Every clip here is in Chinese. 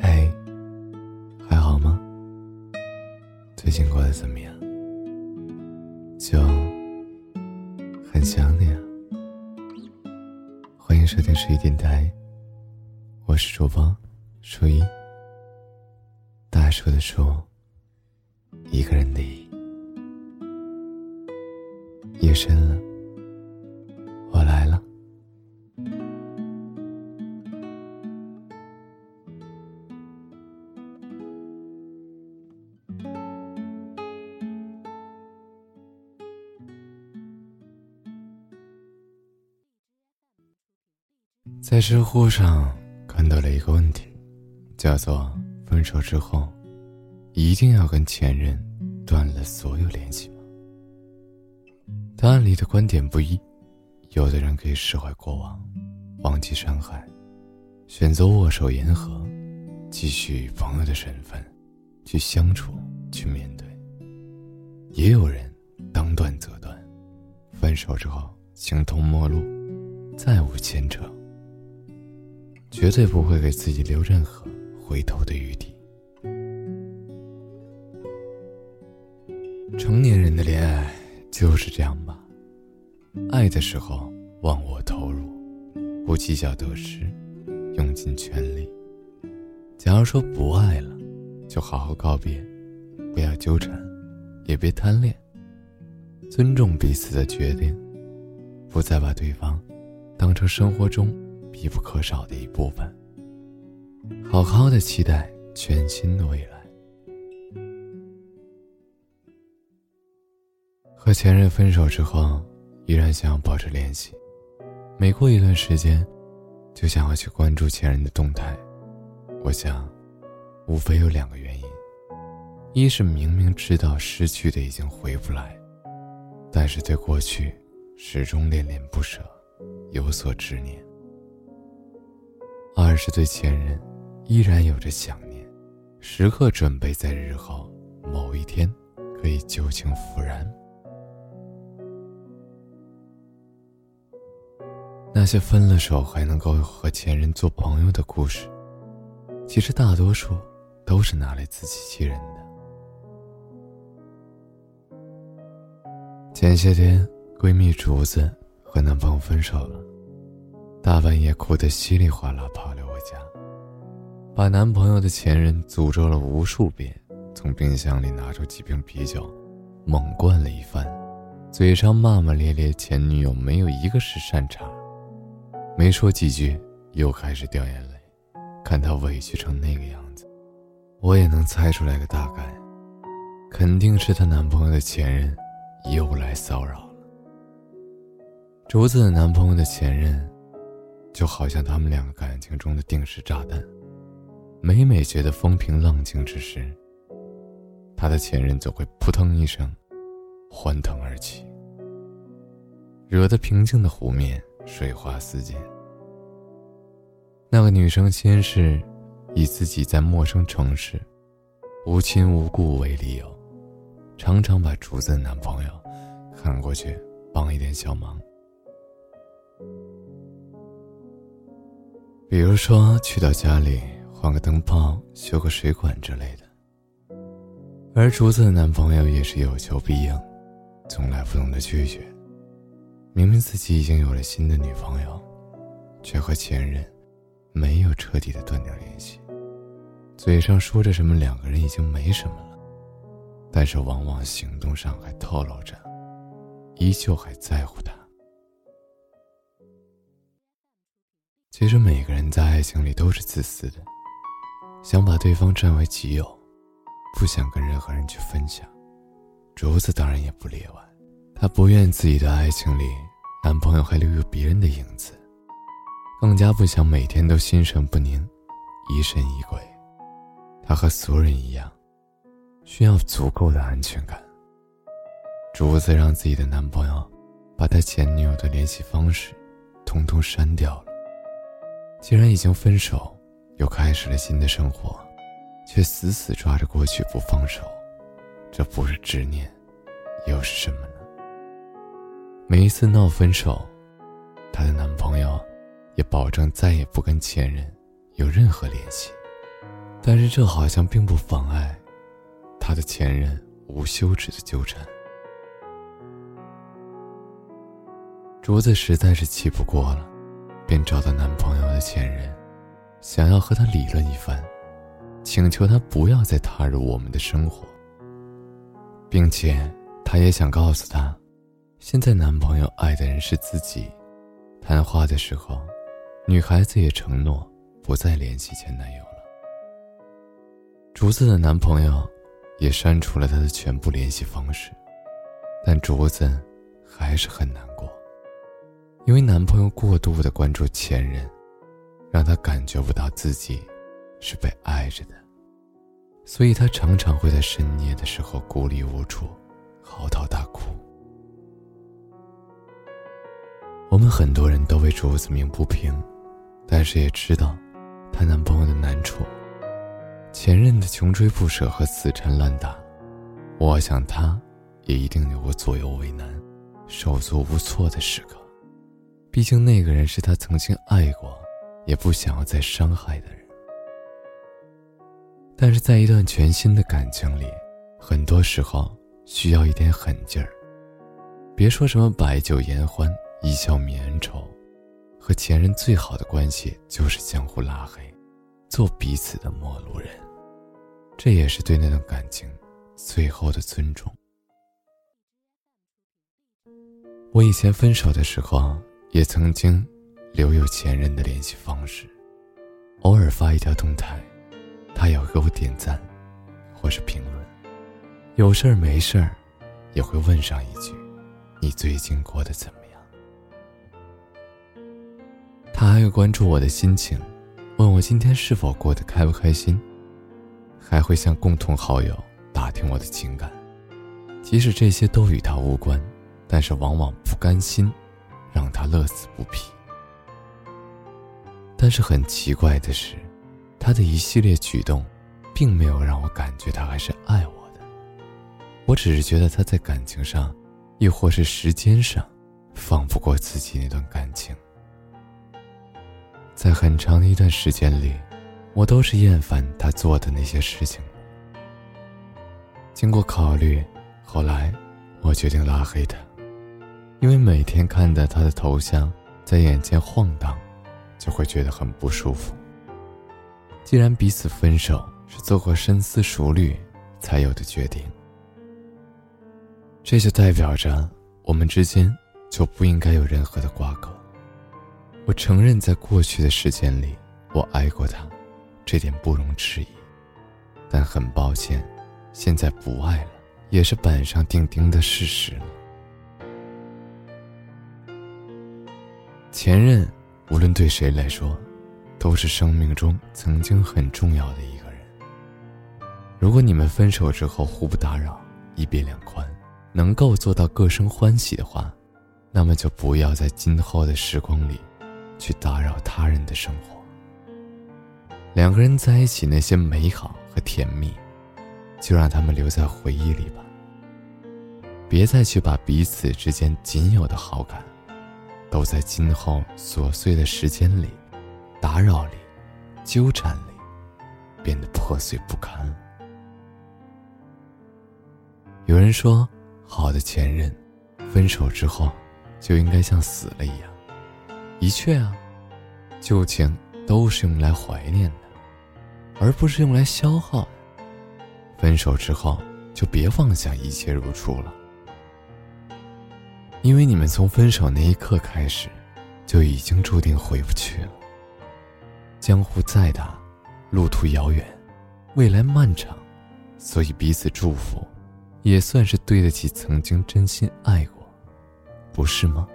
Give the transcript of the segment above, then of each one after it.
嘿，还好吗？最近过得怎么样？就很想你啊！欢迎收听十一电台，我是主播初一。大树的树，一个人的。夜深了，在知乎上看到了一个问题，叫做“分手之后，一定要跟前任断了所有联系吗？”答案里的观点不一，有的人可以释怀过往，忘记伤害，选择握手言和，继续以朋友的身份去相处、去面对；也有人当断则断，分手之后形同陌路，再无牵扯。绝对不会给自己留任何回头的余地。成年人的恋爱就是这样吧，爱的时候忘我投入，不计较得失，用尽全力。假如说不爱了，就好好告别，不要纠缠，也别贪恋，尊重彼此的决定，不再把对方当成生活中。必不可少的一部分。好好的期待全新的未来。和前任分手之后，依然想要保持联系，每过一段时间，就想要去关注前任的动态。我想，无非有两个原因：一是明明知道失去的已经回不来，但是对过去始终恋恋不舍，有所执念。二是对前任依然有着想念，时刻准备在日后某一天可以旧情复燃。那些分了手还能够和前任做朋友的故事，其实大多数都是拿来自欺欺人的。前些天，闺蜜竹子和男朋友分手了。大半夜哭得稀里哗啦跑来我家，把男朋友的前任诅咒了无数遍，从冰箱里拿出几瓶啤酒，猛灌了一番，嘴上骂骂咧咧，前女友没有一个是善茬，没说几句又开始掉眼泪，看她委屈成那个样子，我也能猜出来个大概，肯定是她男朋友的前任又来骚扰了。竹子的男朋友的前任。就好像他们两个感情中的定时炸弹，每每觉得风平浪静之时，他的前任总会扑腾一声，欢腾而起，惹得平静的湖面水花四溅。那个女生先是以自己在陌生城市无亲无故为理由，常常把竹子的男朋友喊过去帮一点小忙。比如说，去到家里换个灯泡、修个水管之类的。而竹子的男朋友也是有求必应，从来不懂得拒绝。明明自己已经有了新的女朋友，却和前任没有彻底的断掉联系，嘴上说着什么两个人已经没什么了，但是往往行动上还透露着，依旧还在乎他。其实每个人在爱情里都是自私的，想把对方占为己有，不想跟任何人去分享。竹子当然也不例外，她不愿自己的爱情里男朋友还留有别人的影子，更加不想每天都心神不宁，疑神疑鬼。她和所有人一样，需要足够的安全感。竹子让自己的男朋友把他前女友的联系方式通通删掉了。既然已经分手，又开始了新的生活，却死死抓着过去不放手，这不是执念，又是什么呢？每一次闹分手，她的男朋友也保证再也不跟前任有任何联系，但是这好像并不妨碍他的前任无休止的纠缠。竹子实在是气不过了，便找到男朋友的前任，想要和他理论一番，请求他不要再踏入我们的生活，并且他也想告诉他，现在男朋友爱的人是自己。谈话的时候，女孩子也承诺不再联系前男友了。竹子的男朋友也删除了她的全部联系方式，但竹子还是很难过，因为男朋友过度的关注前任，让她感觉不到自己是被爱着的，所以她常常会在深夜的时候孤立无助，嚎啕大哭。我们很多人都为竹子鸣不平，但是也知道她男朋友的难处。前任的穷追不舍和死缠烂打，我想他也一定有过左右为难、手足无措的时刻。毕竟那个人是他曾经爱过，也不想要再伤害的人。但是在一段全新的感情里，很多时候需要一点狠劲儿。别说什么白酒言欢。一笑泯恩仇，和前任最好的关系就是相互拉黑，做彼此的陌路人，这也是对那段感情最后的尊重。我以前分手的时候，也曾经留有前任的联系方式，偶尔发一条动态，他也会给我点赞，或是评论，有事儿没事儿，也会问上一句：“你最近过得怎么样？”他还会关注我的心情，问我今天是否过得开不开心，还会向共同好友打听我的情感。即使这些都与他无关，但是往往不甘心让他乐此不疲。但是很奇怪的是，他的一系列举动，并没有让我感觉他还是爱我的。我只是觉得他在感情上，亦或是时间上，放不过自己那段感情。在很长的一段时间里，我都是厌烦他做的那些事情。经过考虑，后来我决定拉黑他，因为每天看到他的头像在眼前晃荡，就会觉得很不舒服。既然彼此分手是做过深思熟虑才有的决定，这就代表着我们之间就不应该有任何的瓜葛。我承认，在过去的时间里，我爱过他，这点不容置疑。但很抱歉，现在不爱了，也是板上钉钉的事实了。前任，无论对谁来说，都是生命中曾经很重要的一个人。如果你们分手之后互不打扰，一别两宽，能够做到各生欢喜的话，那么就不要在今后的时光里。去打扰他人的生活。两个人在一起那些美好和甜蜜，就让他们留在回忆里吧。别再去把彼此之间仅有的好感，都在今后琐碎的时间里、打扰里、纠缠里，变得破碎不堪。有人说，好的前任，分手之后，就应该像死了一样。的确啊，旧情都是用来怀念的，而不是用来消耗的。分手之后，就别妄想一切如初了，因为你们从分手那一刻开始，就已经注定回不去了。江湖再大，路途遥远，未来漫长，所以彼此祝福，也算是对得起曾经真心爱过，不是吗？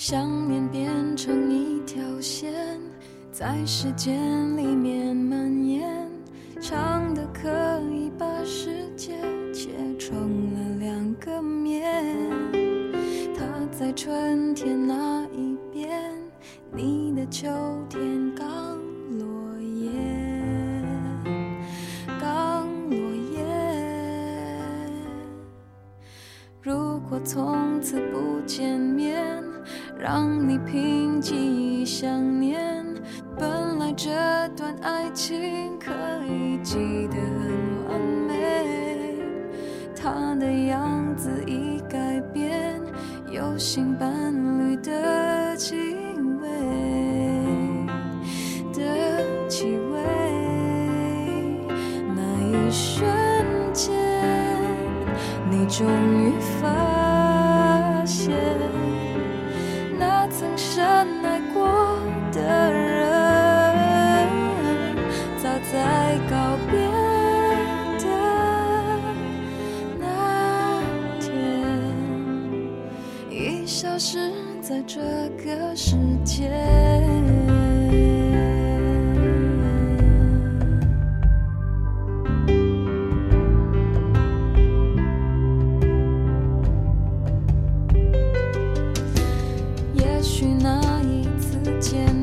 想念变成一条线在时间里面蔓延长的可以把世界切成了两个面。它在春天那一边你的秋天刚落叶刚落叶。如果从此不见面让你凭记忆想念。本来这段爱情可以记得很完美，他的样子已改变，有新伴侣的气味的气味。那一瞬间，你终于发也许那一次见。